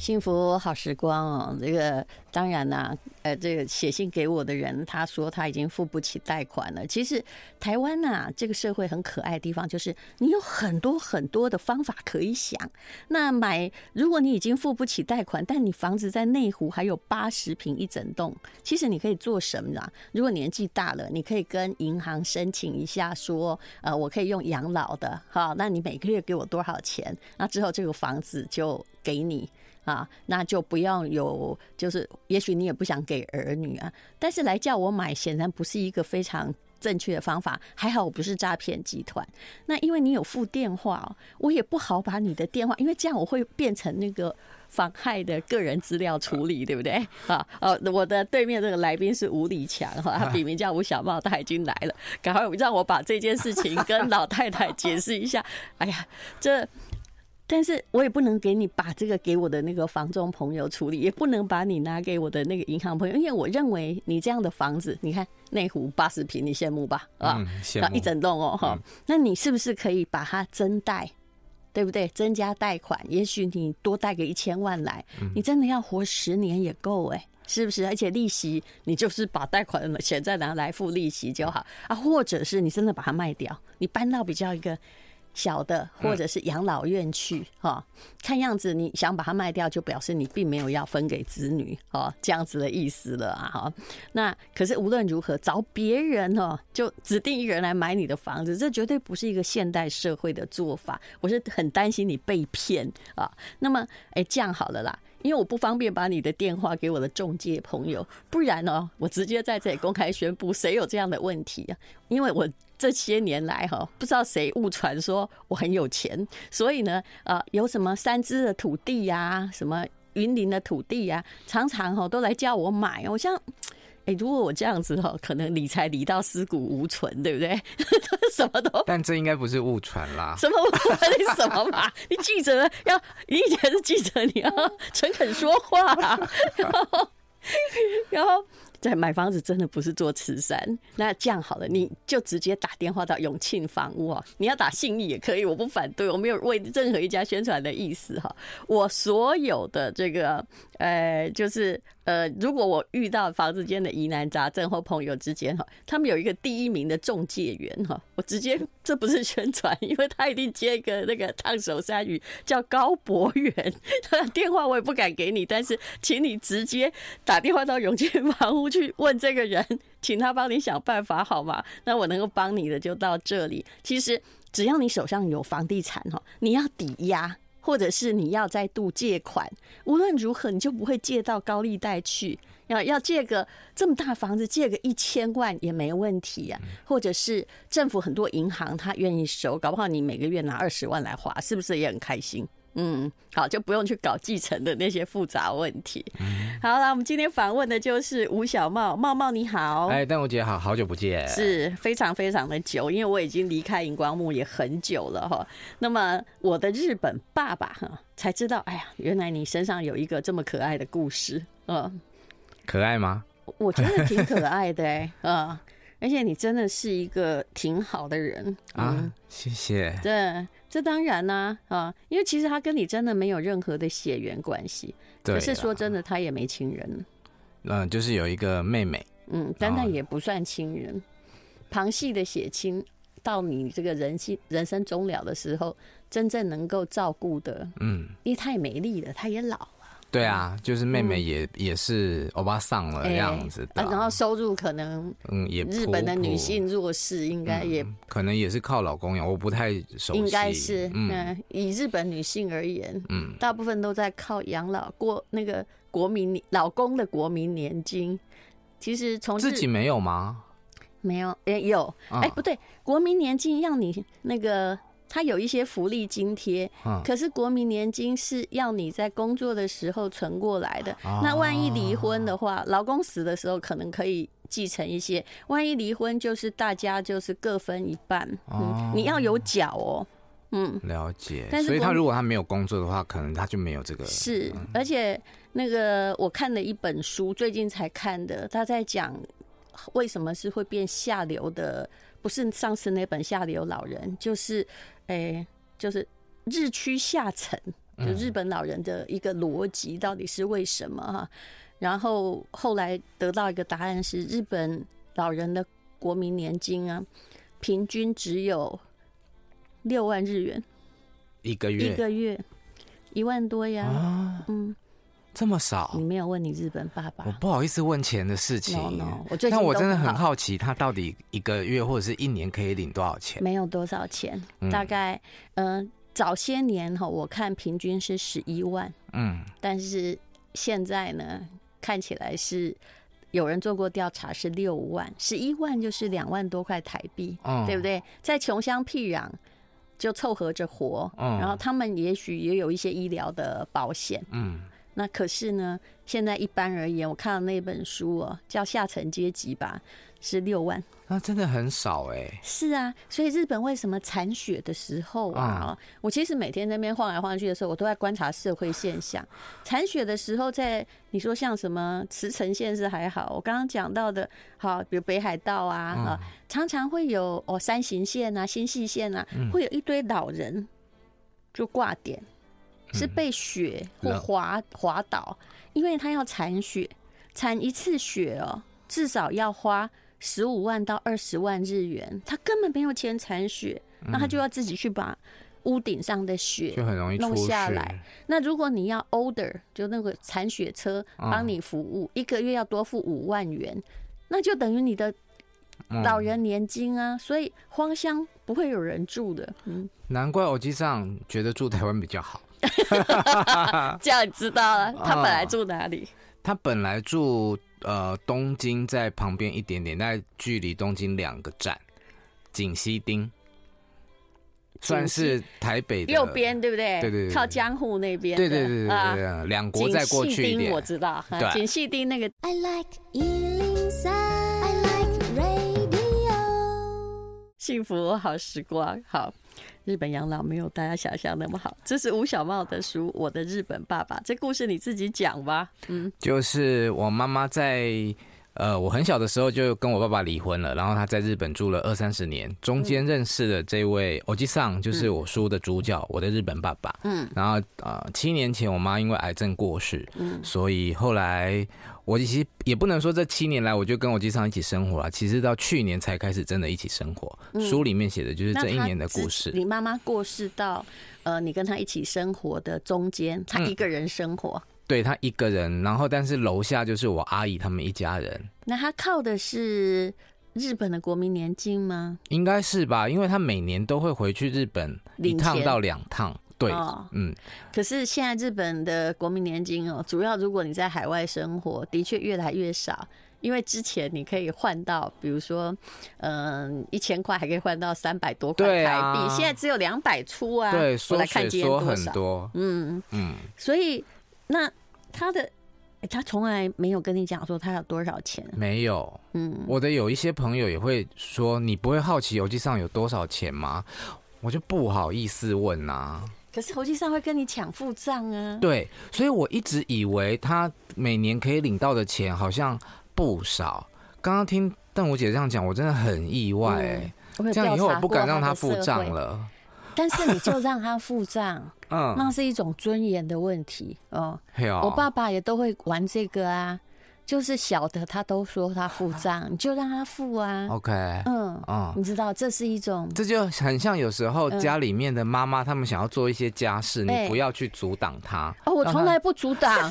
幸福好时光哦，这个当然啦、呃，这个写信给我的人，他说他已经付不起贷款了。其实台湾呐、这个社会很可爱的地方就是你有很多很多的方法可以想。那买，如果你已经付不起贷款，但你房子在内湖还有八十平一整栋，其实你可以做什么呢？如果年纪大了，你可以跟银行申请一下，说，呃，我可以用养老的，好，那你每个月给我多少钱？那之后这个房子就给你。啊，那就不要有，就是也许你也不想给儿女啊，但是来叫我买，显然不是一个非常正确的方法。还好我不是诈骗集团。那因为你有付电话，我也不好把你的电话，因为这样我会变成那个妨害的个人资料处理，对不对？啊，呃，我的对面这个来宾是吴李强哈，他笔名叫吴小茂，他已经来了，赶快让我把这件事情跟老太太解释一下。哎呀，这。但是我也不能给你把这个给我的那个房中朋友处理，也不能把你拿给我的那个银行朋友，因为我认为你这样的房子，你看内湖八十平，你羡慕吧？啊、嗯，羡慕一整栋哦，哈、嗯，那你是不是可以把它增贷，对不对？增加贷款，也许你多贷个一千万来，你真的要活十年也够哎，是不是？而且利息，你就是把贷款的钱再拿来付利息就好啊，或者是你真的把它卖掉，你搬到比较一个。小的或者是养老院去哈，看样子你想把它卖掉，就表示你并没有要分给子女哦，这样子的意思了啊哈。那可是无论如何，找别人哦，就指定一个人来买你的房子，这绝对不是一个现代社会的做法。我是很担心你被骗啊。那么，哎，这样好了啦，因为我不方便把你的电话给我的中介朋友，不然呢，我直接在这里公开宣布，谁有这样的问题啊？因为我。这些年来哈，不知道谁误传说我很有钱，所以呢，呃，有什么三芝的土地呀，什么云林的土地呀，常常哈都来叫我买。我像，哎，如果我这样子哈，可能理财理到尸骨无存，对不对？什么都，但这应该不是误传啦。什么误传？你什么嘛？你记者要，你以前是记者，你要诚恳说话，然后，然后。在买房子真的不是做慈善，那这样好了，你就直接打电话到永庆房屋啊，你要打信义也可以，我不反对，我没有为任何一家宣传的意思哈。我所有的这个呃，就是。呃，如果我遇到房子间的疑难杂症或朋友之间哈，他们有一个第一名的中介员哈，我直接这不是宣传，因为他一定接一个那个烫手山芋，叫高博远，他的电话我也不敢给你，但是请你直接打电话到永庆房屋去问这个人，请他帮你想办法好吗？那我能够帮你的就到这里。其实只要你手上有房地产哈，你要抵押。或者是你要再度借款，无论如何你就不会借到高利贷去。要要借个这么大房子，借个一千万也没问题呀。或者是政府很多银行他愿意收，搞不好你每个月拿二十万来花，是不是也很开心？嗯，好，就不用去搞继承的那些复杂问题。好了，我们今天访问的就是吴小茂，茂茂你好。哎，但我姐好好久不见，是非常非常的久，因为我已经离开荧光幕也很久了哈。那么我的日本爸爸哈才知道，哎呀，原来你身上有一个这么可爱的故事，嗯，可爱吗？我觉得挺可爱的哎，嗯，而且你真的是一个挺好的人啊，谢谢。对。这当然啦，啊，因为其实他跟你真的没有任何的血缘关系，可是说真的，他也没亲人。嗯，就是有一个妹妹，嗯，但那也不算亲人，旁系的血亲，到你这个人性人生终了的时候，真正能够照顾的，嗯，因为他也没力了，他也老。对啊，就是妹妹也、嗯、也是欧巴桑了这样子的、欸，然后收入可能嗯也日本的女性弱势应该也、嗯、可能也是靠老公养，我不太熟悉，应该是嗯。以日本女性而言，嗯。大部分都在靠养老过那个国民老公的国民年金，其实从自己没有吗？没有，也有。哎、欸、不对，国民年金要你那个。他有一些福利津贴，可是国民年金是要你在工作的时候存过来的。那万一离婚的话，老公死的时候可能可以继承一些。万一离婚，就是大家就是各分一半。嗯，你要有缴哦。嗯，了解。但是，所以他如果他没有工作的话，可能他就没有这个。是，而且那个我看了一本书，最近才看的，他在讲为什么是会变下流的。不是上次那本《下流老人》，就是，哎、欸，就是日趋下沉就日本老人的一个逻辑到底是为什么哈？然后后来得到一个答案是，日本老人的国民年金啊，平均只有六万日元。一个月，一个月。一万多呀。这么少？你没有问你日本爸爸？我不好意思问钱的事情。No, no, 我但我真的很好奇，他到底一个月或者是一年可以领多少钱？没有多少钱，大概嗯、呃，早些年哈，我看平均是十一万。嗯，但是现在呢，看起来是有人做过调查，是六万，十一万就是两万多块台币，嗯，对不对？在穷乡僻壤就凑合着活，嗯，然后他们也许也有一些医疗的保险，嗯。那可是呢，现在一般而言，我看到那本书哦，叫《下层阶级》吧，是六万，那真的很少哎。是啊，所以日本为什么残雪的时候啊？我其实每天在那边晃来晃去的时候，我都在观察社会现象。残雪的时候，在你说像什么茨城县是还好，我刚刚讲到的，好，比如北海道啊啊，常常会有哦山形县啊、新细县啊，会有一堆老人就挂点。是被雪或滑滑倒，因为他要铲雪，铲一次雪哦，至少要花十五万到二十万日元，他根本没有钱铲雪，那他就要自己去把屋顶上的雪就很容易弄下来。那如果你要 order，就那个铲雪车帮你服务，一个月要多付五万元，那就等于你的老人年金啊，所以荒乡不会有人住的。嗯，难怪我机上觉得住台湾比较好。这样你知道了，他本来住哪里？哦、他本来住呃东京，在旁边一点点，大概距离东京两个站，锦西町，算是台北的右边，对不对？对对对，靠江户那边。对对对对对，两国再过去一点，我知道。对，锦西町那个。I like 幸福好时光，好。日本养老没有大家想象那么好。这是吴小茂的书《我的日本爸爸》，这故事你自己讲吧。嗯，就是我妈妈在呃我很小的时候就跟我爸爸离婚了，然后他在日本住了二三十年，中间认识了这位欧吉桑，就是我书的主角，我的日本爸爸。嗯，然后呃七年前我妈因为癌症过世，嗯，所以后来。我其实也不能说这七年来我就跟欧吉桑一起生活啊，其实到去年才开始真的一起生活。嗯、书里面写的就是这一年的故事。你妈妈过世到呃，你跟她一起生活的中间，她一个人生活。嗯、对他一个人，然后但是楼下就是我阿姨他们一家人。那他靠的是日本的国民年金吗？应该是吧，因为他每年都会回去日本一趟到两趟。对，哦、嗯，可是现在日本的国民年金哦，主要如果你在海外生活，的确越来越少，因为之前你可以换到，比如说，嗯，一千块还可以换到三百多块台币，啊、现在只有两百出啊。对，我来看今天多少，很多，嗯。嗯，所以那他的，他从来没有跟你讲说他有多少钱，没有，嗯，我的有一些朋友也会说，你不会好奇邮寄上有多少钱吗？我就不好意思问呐、啊。可是侯先生会跟你抢付账啊？对，所以我一直以为他每年可以领到的钱好像不少。刚刚听邓我姐这样讲，我真的很意外哎、嗯。这样以后我不敢让他付账了。但是你就让他付账，嗯，那是一种尊严的问题哦。哦我爸爸也都会玩这个啊。就是小的，他都说他付账，你就让他付啊。OK，嗯嗯，你知道这是一种，这就很像有时候家里面的妈妈，他们想要做一些家事，你不要去阻挡他。哦，我从来不阻挡。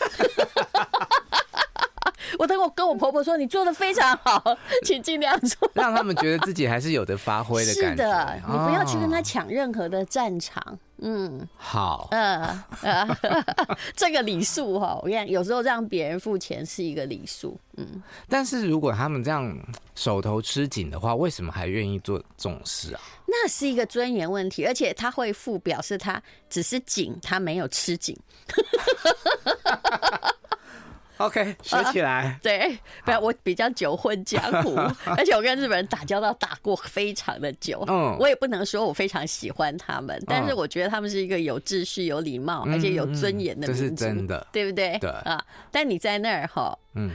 我等我跟我婆婆说，你做的非常好，请尽量做，让他们觉得自己还是有的发挥的感觉。是的，你不要去跟他抢任何的战场。嗯，好，呃呃，这个礼数哈，我跟你讲，有时候让别人付钱是一个礼数，嗯。但是如果他们这样手头吃紧的话，为什么还愿意做这种事啊？那是一个尊严问题，而且他会付，表示他只是紧，他没有吃紧。OK，学起来。啊、对，不然我比较久混江湖，而且我跟日本人打交道打过非常的久。嗯，我也不能说我非常喜欢他们，但是我觉得他们是一个有秩序、有礼貌，而且有尊严的民族，这是真的，对不对？对啊。但你在那儿哈，嗯，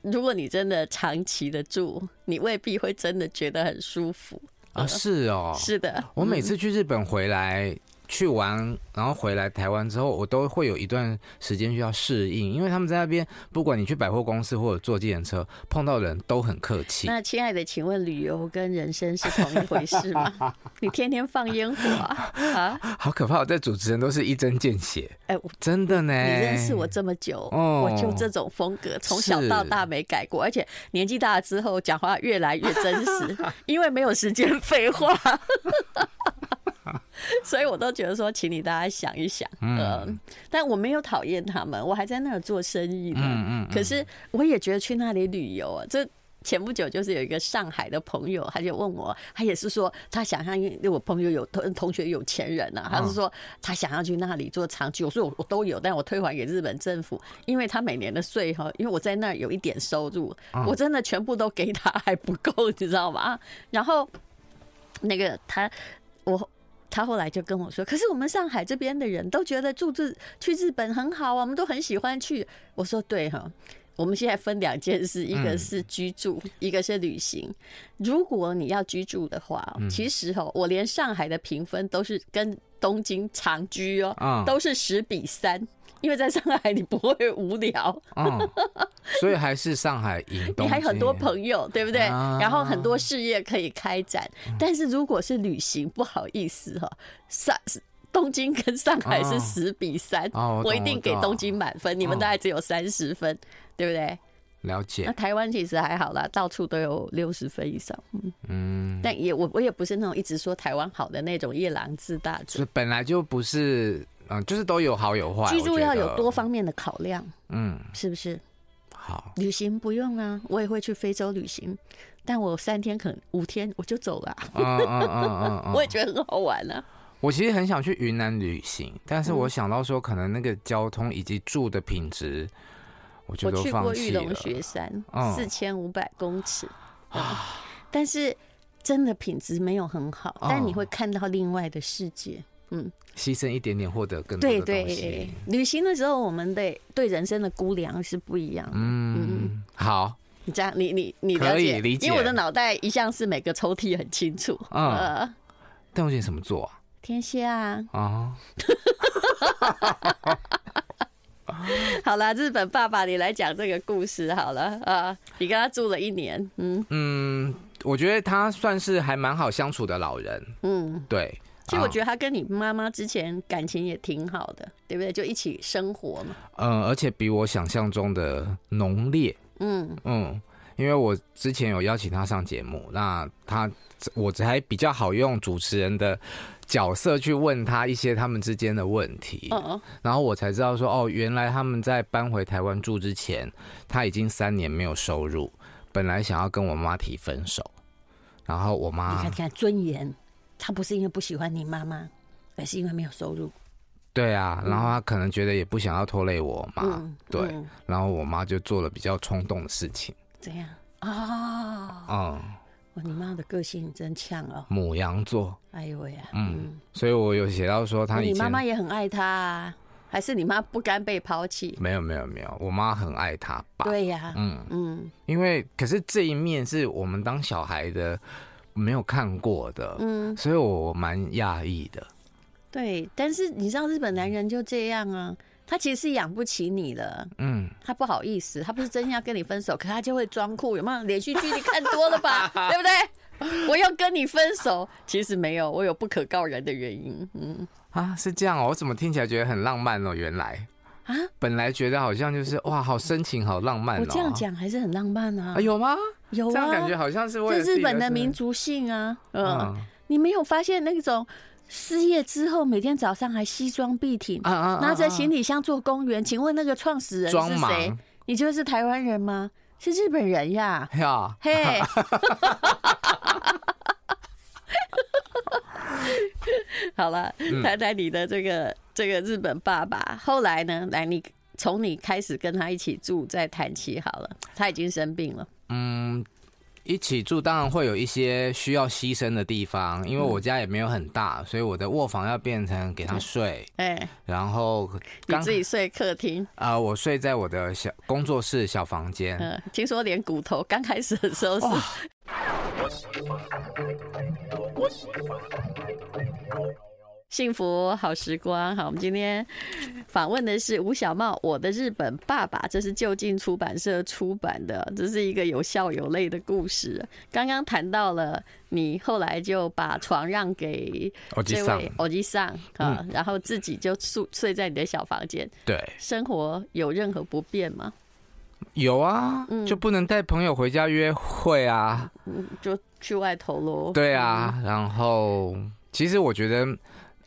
如果你真的长期的住，你未必会真的觉得很舒服啊。是哦，是的。我每次去日本回来。去玩，然后回来台湾之后，我都会有一段时间需要适应，因为他们在那边，不管你去百货公司或者坐计程车，碰到人都很客气。那亲爱的，请问旅游跟人生是同一回事吗？你天天放烟火啊？啊，好可怕！我在主持人都是一针见血。哎、欸，真的呢。你认识我这么久，哦、我就这种风格，从小到大没改过，而且年纪大了之后讲话越来越真实，因为没有时间废话。所以，我都觉得说，请你大家想一想，嗯、呃，但我没有讨厌他们，我还在那儿做生意呢。嗯嗯。可是，我也觉得去那里旅游啊，这前不久就是有一个上海的朋友，他就问我，他也是说他想象，因为我朋友有同同学有钱人啊，他是说他想要去那里做长期，我说我我都有，但我退还给日本政府，因为他每年的税哈，因为我在那儿有一点收入，我真的全部都给他还不够，你知道吗？然后那个他我。他后来就跟我说：“可是我们上海这边的人都觉得住日去日本很好啊，我们都很喜欢去。”我说：“对哈，我们现在分两件事，一个是居住，一个是旅行。如果你要居住的话，其实哈，我连上海的评分都是跟东京长居哦，都是十比三。”因为在上海你不会无聊，嗯，所以还是上海赢。你还有很多朋友，对不对？然后很多事业可以开展。但是如果是旅行，不好意思哈，上东京跟上海是十比三，我一定给东京满分，你们大概只有三十分，对不对？了解。那台湾其实还好啦，到处都有六十分以上。嗯嗯，但也我我也不是那种一直说台湾好的那种夜郎自大者，本来就不是。嗯，就是都有好有坏。居住要有多方面的考量，嗯，是不是？好，旅行不用啊，我也会去非洲旅行，但我三天可能五天我就走了。嗯嗯嗯嗯，我也觉得很好玩啊。我其实很想去云南旅行，但是我想到说，可能那个交通以及住的品质，我就都放弃了。我去过玉龙雪山，四千五百公尺啊，但是真的品质没有很好，但你会看到另外的世界。嗯，牺牲一点点，获得更多的东西。对对，旅行的时候，我们的对人生的估量是不一样的。嗯，好，你这样，你你你了解，理解，因为我的脑袋一向是每个抽屉很清楚。嗯，但我今天什么座啊？天蝎啊。啊。好了，日本爸爸，你来讲这个故事好了啊！你跟他住了一年，嗯嗯，我觉得他算是还蛮好相处的老人。嗯，对。其实我觉得他跟你妈妈之前感情也挺好的，对不对？就一起生活嘛。嗯，而且比我想象中的浓烈。嗯嗯，因为我之前有邀请他上节目，那他我才比较好用主持人的角色去问他一些他们之间的问题。嗯，然后我才知道说，哦，原来他们在搬回台湾住之前，他已经三年没有收入，本来想要跟我妈提分手，然后我妈你看看尊严。他不是因为不喜欢你妈妈，而是因为没有收入。对啊，然后他可能觉得也不想要拖累我妈，嗯、对，嗯、然后我妈就做了比较冲动的事情。怎样啊？哦、嗯，哇，你妈的个性真呛哦。母羊座。哎呦喂呀！嗯，所以我有写到说他，你妈妈也很爱他啊，还是你妈不甘被抛弃？没有没有没有，我妈很爱他吧。对呀、啊，嗯嗯，因为可是这一面是我们当小孩的。没有看过的，嗯，所以我蛮讶异的。对，但是你知道日本男人就这样啊，他其实是养不起你的，嗯，他不好意思，他不是真心要跟你分手，可他就会装酷，有没有连续剧你看多了吧？对不对？我要跟你分手，其实没有，我有不可告人的原因。嗯啊，是这样哦，我怎么听起来觉得很浪漫哦？原来啊，本来觉得好像就是哇，好深情，好浪漫哦。我这样讲还是很浪漫啊？啊有吗？有啊，这样感觉好像是为了日本的民族性啊，嗯，你没有发现那种失业之后每天早上还西装笔挺，拿着行李箱做公园？请问那个创始人是谁？你就是台湾人吗？是日本人呀！呀，嘿，好了，谈谈你的这个这个日本爸爸。后来呢？来，你从你开始跟他一起住再谈起好了。他已经生病了。嗯，一起住当然会有一些需要牺牲的地方，因为我家也没有很大，所以我的卧房要变成给他睡，哎，然后你自己睡客厅啊，我睡在我的小工作室小房间。嗯，听说连骨头刚开始的时候是。幸福好时光，好，我们今天访问的是吴小茂，我的日本爸爸，这是就近出版社出版的，这是一个有笑有泪的故事。刚刚谈到了你后来就把床让给这位欧吉桑啊，然后自己就睡睡在你的小房间。对，生活有任何不便吗？有啊，就不能带朋友回家约会啊，嗯，就去外头喽。对啊，然后其实我觉得。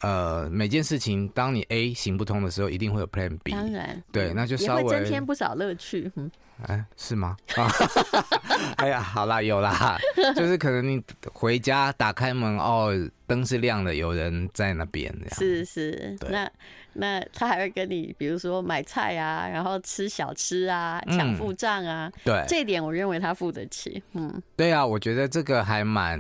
呃，每件事情，当你 A 行不通的时候，一定会有 Plan B。当然，对，那就稍微增添不少乐趣。嗯，哎，是吗？啊，哎呀，好啦，有啦，就是可能你回家打开门，哦，灯是亮的，有人在那边。是是，那那他还会跟你，比如说买菜啊，然后吃小吃啊，抢付账啊。嗯、对，这一点我认为他付得起。嗯，对啊，我觉得这个还蛮。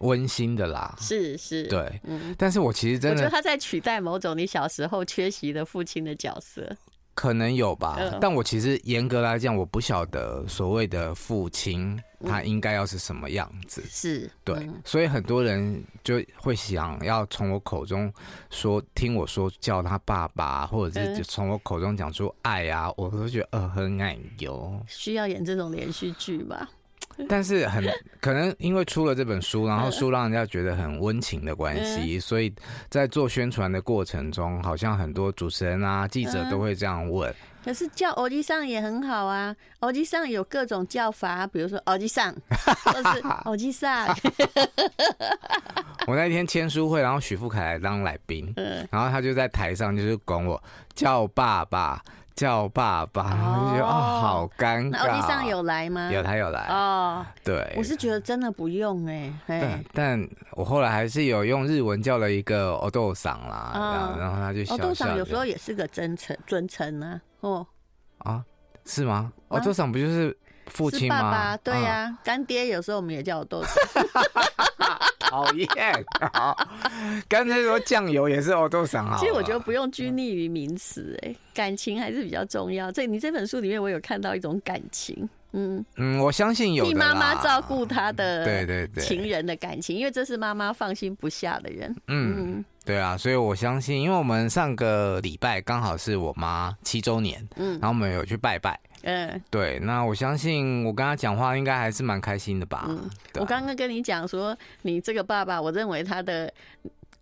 温馨的啦，是是，对，嗯，但是我其实真的，我觉得他在取代某种你小时候缺席的父亲的角色，可能有吧。但我其实严格来讲，我不晓得所谓的父亲他应该要是什么样子，是对，所以很多人就会想要从我口中说，听我说叫他爸爸，或者是从我口中讲出爱啊，我都觉得呃很奶油，需要演这种连续剧吧。但是很可能因为出了这本书，然后 书让人家觉得很温情的关系，所以在做宣传的过程中，好像很多主持人啊、记者都会这样问。可是叫欧吉上也很好啊，欧吉上有各种叫法，比如说欧吉上，或是 欧吉上。我那天签书会，然后许富凯来当来宾，然后他就在台上就是管我叫爸爸。叫爸爸，我就觉得哦，好尴尬。那欧吉桑有来吗？有，他有来哦。对，我是觉得真的不用哎。但但我后来还是有用日文叫了一个欧豆桑啦，然后他就欧豆桑有时候也是个真称尊称啊。哦啊，是吗？欧豆桑不就是父亲吗？爸爸对呀，干爹有时候我们也叫我豆桑。讨厌，好，刚才说酱油也是欧豆赏啊。其实我觉得不用拘泥于名词，哎，感情还是比较重要。这你这本书里面，我有看到一种感情，嗯嗯，我相信有替妈妈照顾她的对对对情人的感情，因为这是妈妈放心不下的人。嗯，对啊，所以我相信，因为我们上个礼拜刚好是我妈七周年，嗯，然后我们有去拜拜。嗯，对，那我相信我跟她讲话应该还是蛮开心的吧。嗯，我刚刚跟你讲说，你这个爸爸，我认为他的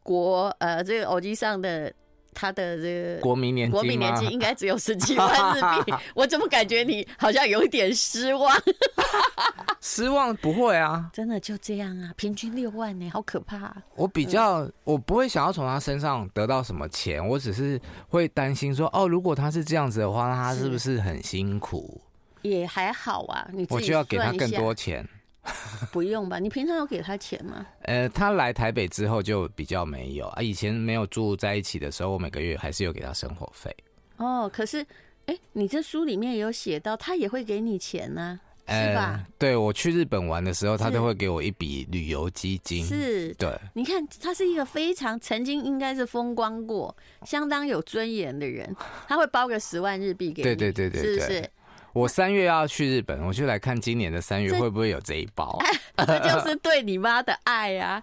国呃，这个耳机上的。他的这个国民年金，国民年金应该只有十几万日币，我怎么感觉你好像有一点失望？失望不会啊，真的就这样啊，平均六万呢，好可怕啊。我比较，我不会想要从他身上得到什么钱，我只是会担心说，哦，如果他是这样子的话，那他是不是很辛苦？也还好啊，你我就要给他更多钱。不用吧？你平常有给他钱吗？呃，他来台北之后就比较没有啊。以前没有住在一起的时候，我每个月还是有给他生活费。哦，可是，哎、欸，你这书里面有写到，他也会给你钱呢、啊，是吧？呃、对，我去日本玩的时候，他都会给我一笔旅游基金。是，对。你看，他是一个非常曾经应该是风光过、相当有尊严的人，他会包个十万日币给你。对对对对，对，是不是？我三月要去日本，我就来看今年的三月会不会有这一包。这，就是对你妈的爱呀、啊！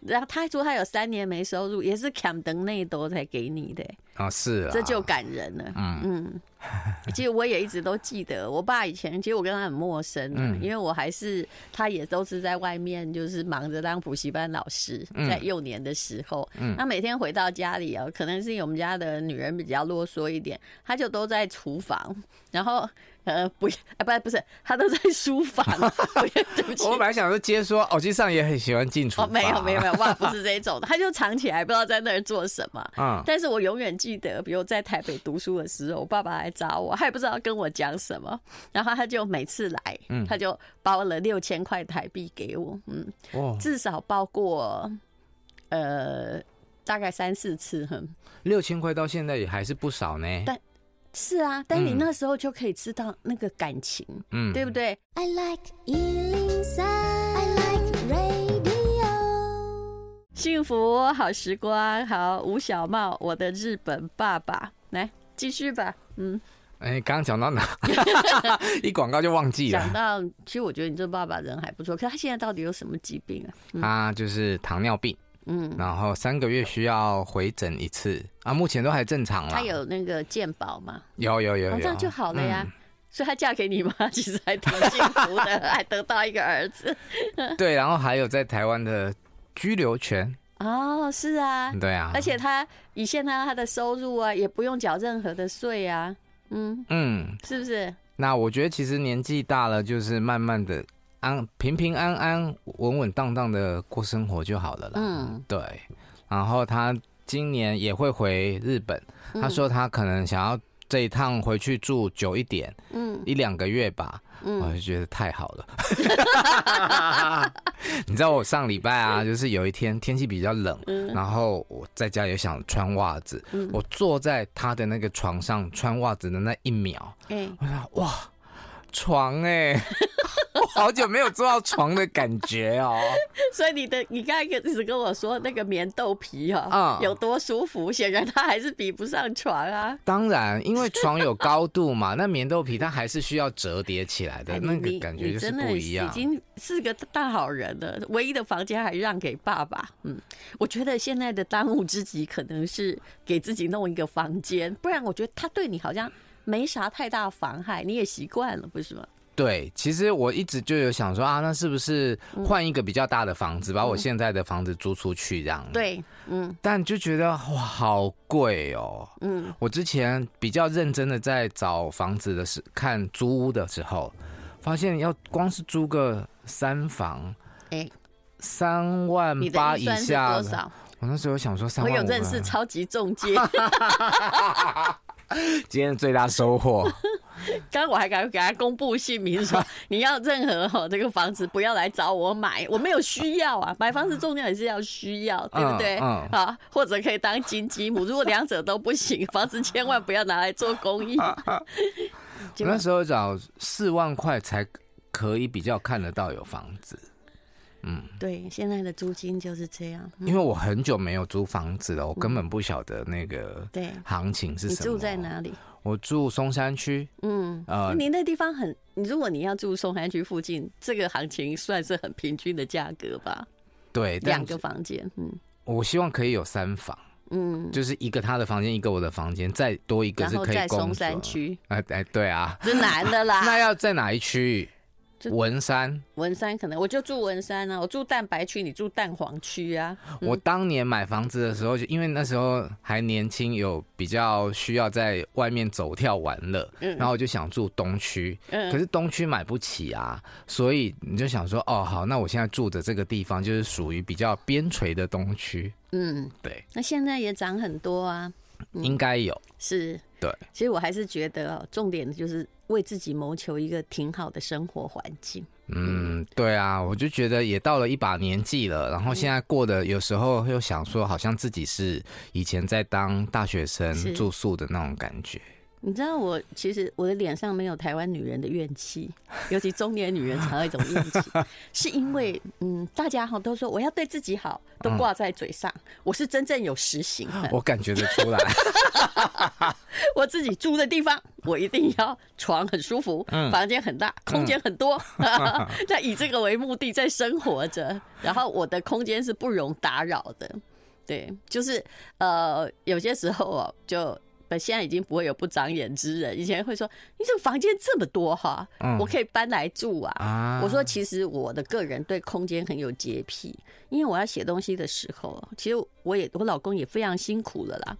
然后他说他有三年没收入，也是砍等那多才给你的啊、哦，是啊，这就感人了。嗯嗯，其实我也一直都记得，我爸以前其实我跟他很陌生，嗯，因为我还是他也都是在外面就是忙着当补习班老师，在幼年的时候，嗯，他每天回到家里啊，可能是因为我们家的女人比较啰嗦一点，他就都在厨房，然后。呃，不，啊，不，不是，他都在书房。对不起，我本来想说接说，我其实上也很喜欢进厨房。哦，没有，没有，没有，哇，不是这 种的，他就藏起来，不知道在那儿做什么。嗯，但是我永远记得，比如在台北读书的时候，我爸爸来找我，他也不知道跟我讲什么，然后他就每次来，嗯，他就包了六千块台币给我，嗯，哦，至少包过，呃，大概三四次，哼，六千块到现在也还是不少呢。但是啊，但你那时候就可以知道那个感情，嗯，对不对？I like 103, 幸福好时光，好，吴小茂，我的日本爸爸，来继续吧。嗯，哎、欸，刚刚讲到哪？一广告就忘记了。讲到，其实我觉得你这爸爸人还不错，可是他现在到底有什么疾病啊？嗯、他就是糖尿病。嗯，然后三个月需要回诊一次啊，目前都还正常了。他有那个健保吗？有有有有，这样就好了呀。嗯、所以他嫁给你吗？其实还挺幸福的，还得到一个儿子。对，然后还有在台湾的居留权。哦，是啊，对啊，而且他以现在他的收入啊，也不用缴任何的税啊，嗯嗯，是不是？那我觉得其实年纪大了，就是慢慢的安平平安安、稳稳当当的过生活就好了啦。嗯，对。然后他今年也会回日本，他说他可能想要这一趟回去住久一点，嗯，一两个月吧。嗯，我就觉得太好了。你知道我上礼拜啊，就是有一天天气比较冷，然后我在家也想穿袜子，我坐在他的那个床上穿袜子的那一秒，我想哇，床哎。我 好久没有坐到床的感觉哦，所以你的你刚才一直跟我说那个棉豆皮哈，有多舒服，显然它还是比不上床啊。当然，因为床有高度嘛，那棉豆皮它还是需要折叠起来的，那个感觉就是不一样。已经是个大好人了，唯一的房间还让给爸爸。嗯，我觉得现在的当务之急可能是给自己弄一个房间，不然我觉得他对你好像没啥太大妨害，你也习惯了，不是吗？对，其实我一直就有想说啊，那是不是换一个比较大的房子，嗯、把我现在的房子租出去这样？对，嗯。但就觉得哇，好贵哦。嗯。我之前比较认真的在找房子的时，看租屋的时候，发现要光是租个三房，哎，三万八以下。多少？我那时候想说三万。我有认识超级中介。今天最大收获。刚刚我还敢给他公布姓名，说你要任何哈这个房子不要来找我买，我没有需要啊。买房子重要也是要需要，对不对？啊，或者可以当金鸡母，如果两者都不行，房子千万不要拿来做公益。那时候找四万块才可以比较看得到有房子。嗯，对，现在的租金就是这样。因为我很久没有租房子了，我根本不晓得那个对行情是什么。你住在哪里？我住松山区。嗯，呃，你那地方很，如果你要住松山区附近，这个行情算是很平均的价格吧？对，两个房间。嗯，我希望可以有三房。嗯，就是一个他的房间，一个我的房间，再多一个是可以在。松山区。哎哎，对啊，是男的啦。那要在哪一区？文山，文山可能我就住文山啊，我住蛋白区，你住蛋黄区啊。我当年买房子的时候，就因为那时候还年轻，有比较需要在外面走跳玩乐，然后我就想住东区，可是东区买不起啊，所以你就想说，哦，好，那我现在住的这个地方就是属于比较边陲的东区。嗯，对。那现在也涨很多啊，应该有。是，对。其实我还是觉得哦，重点就是。为自己谋求一个挺好的生活环境。嗯，对啊，我就觉得也到了一把年纪了，然后现在过的有时候又想说，好像自己是以前在当大学生住宿的那种感觉。你知道我其实我的脸上没有台湾女人的怨气，尤其中年女人才有一种怨气，是因为嗯，大家哈都说我要对自己好，都挂在嘴上，嗯、我是真正有实行的。我感觉得出来，我自己住的地方，我一定要床很舒服，嗯、房间很大，空间很多，那、嗯、以这个为目的在生活着，然后我的空间是不容打扰的，对，就是呃，有些时候哦就。现在已经不会有不长眼之人。以前会说：“你这个房间这么多哈，我可以搬来住啊。”我说：“其实我的个人对空间很有洁癖，因为我要写东西的时候，其实我也我老公也非常辛苦了啦。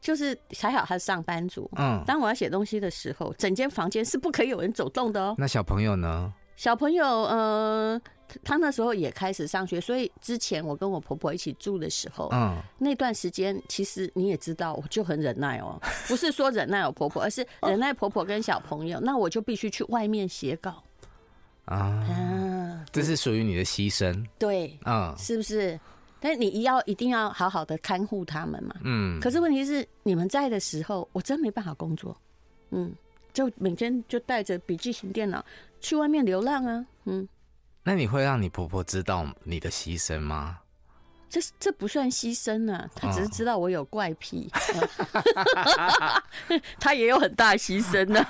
就是还好他是上班族，嗯，当我要写东西的时候，整间房间是不可以有人走动的哦。那小朋友呢？小朋友，呃。”他那时候也开始上学，所以之前我跟我婆婆一起住的时候，嗯，那段时间其实你也知道，我就很忍耐哦，不是说忍耐我婆婆，而是忍耐婆婆跟小朋友，那我就必须去外面写稿。啊，啊，这是属于你的牺牲，对，嗯，是不是？但是你要一定要好好的看护他们嘛，嗯，可是问题是你们在的时候，我真没办法工作，嗯，就每天就带着笔记型电脑去外面流浪啊，嗯。那你会让你婆婆知道你的牺牲吗？这这不算牺牲啊，她只是知道我有怪癖，她也有很大牺牲呢。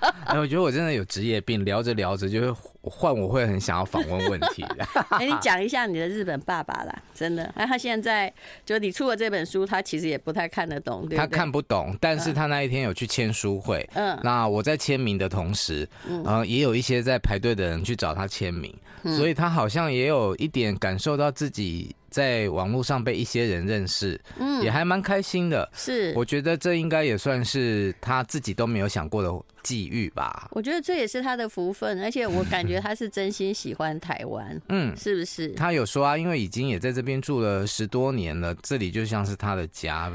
哎，我觉得我真的有职业病，聊着聊着就会换，我会很想要访问问题。哎，你讲一下你的日本爸爸啦，真的。哎，他现在就你出了这本书，他其实也不太看得懂？他看不懂，但是他那一天有去签书会。嗯，那我在签名的同时，嗯，也有一些在排队的人去找他签名，所以他好像也有一点感受到自己。在网络上被一些人认识，嗯，也还蛮开心的。是，我觉得这应该也算是他自己都没有想过的际遇吧。我觉得这也是他的福分，而且我感觉他是真心喜欢台湾，嗯，是不是？他有说啊，因为已经也在这边住了十多年了，这里就像是他的家。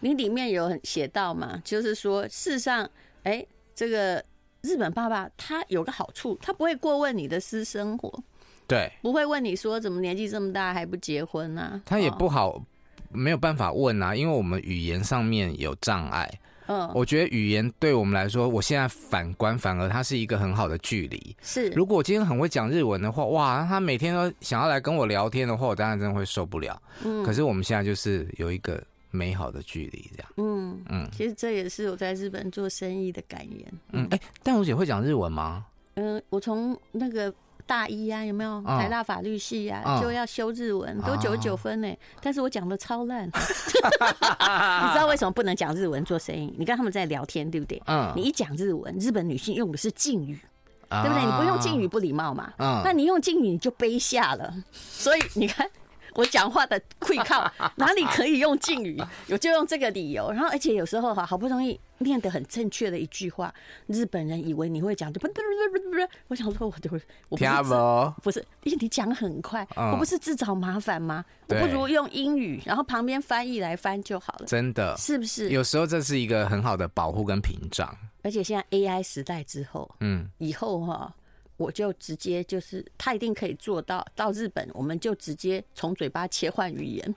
你里面有写到嘛？就是说，事实上，哎、欸，这个日本爸爸他有个好处，他不会过问你的私生活。对，不会问你说怎么年纪这么大还不结婚呢、啊？他也不好，哦、没有办法问啊，因为我们语言上面有障碍。嗯，我觉得语言对我们来说，我现在反观反而它是一个很好的距离。是，如果我今天很会讲日文的话，哇，他每天都想要来跟我聊天的话，我当然真的会受不了。嗯，可是我们现在就是有一个美好的距离，这样。嗯嗯，其实这也是我在日本做生意的感言。嗯，哎、欸，淡如姐会讲日文吗？嗯，我从那个。大一啊，有没有台大法律系啊？就要修日文，都九十九分呢。但是我讲的超烂，你知道为什么不能讲日文做生意？你跟他们在聊天，对不对？嗯，你一讲日文，日本女性用的是敬语，对不对？你不用敬语不礼貌嘛。嗯，那你用敬语你就卑下了。所以你看。我讲话的会靠 哪里可以用敬语？我就用这个理由。然后，而且有时候哈，好不容易念得很正确的一句话，日本人以为你会讲，就不不不不不，我想说，我就我不是不是，因为你讲很快，我不是自找麻烦吗？我不如用英语，然后旁边翻译来翻就好了。真的，是不是？有时候这是一个很好的保护跟屏障。而且现在 AI 时代之后，嗯，以后哈。我就直接就是，他一定可以做到。到日本，我们就直接从嘴巴切换语言，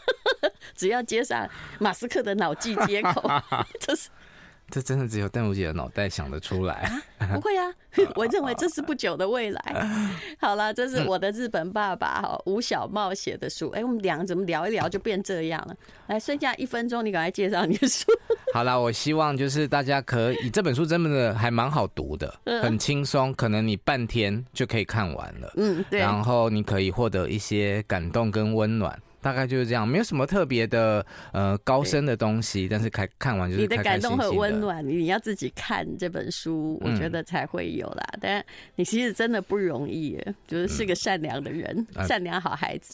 只要接上马斯克的脑机接口，这是。这真的只有淡如姐的脑袋想得出来。啊？不会啊，我认为这是不久的未来。好了，这是我的日本爸爸哈吴小茂写的书。哎，我们俩怎么聊一聊就变这样了？来，剩下一分钟，你赶快介绍你的书。好了，我希望就是大家可以，这本书真的还蛮好读的，很轻松，可能你半天就可以看完了。嗯，对。然后你可以获得一些感动跟温暖。大概就是这样，没有什么特别的呃高深的东西，但是看看完就是。你的感动和温暖，你要自己看这本书，我觉得才会有啦。嗯、但你其实真的不容易，就是是个善良的人，嗯、善良好孩子。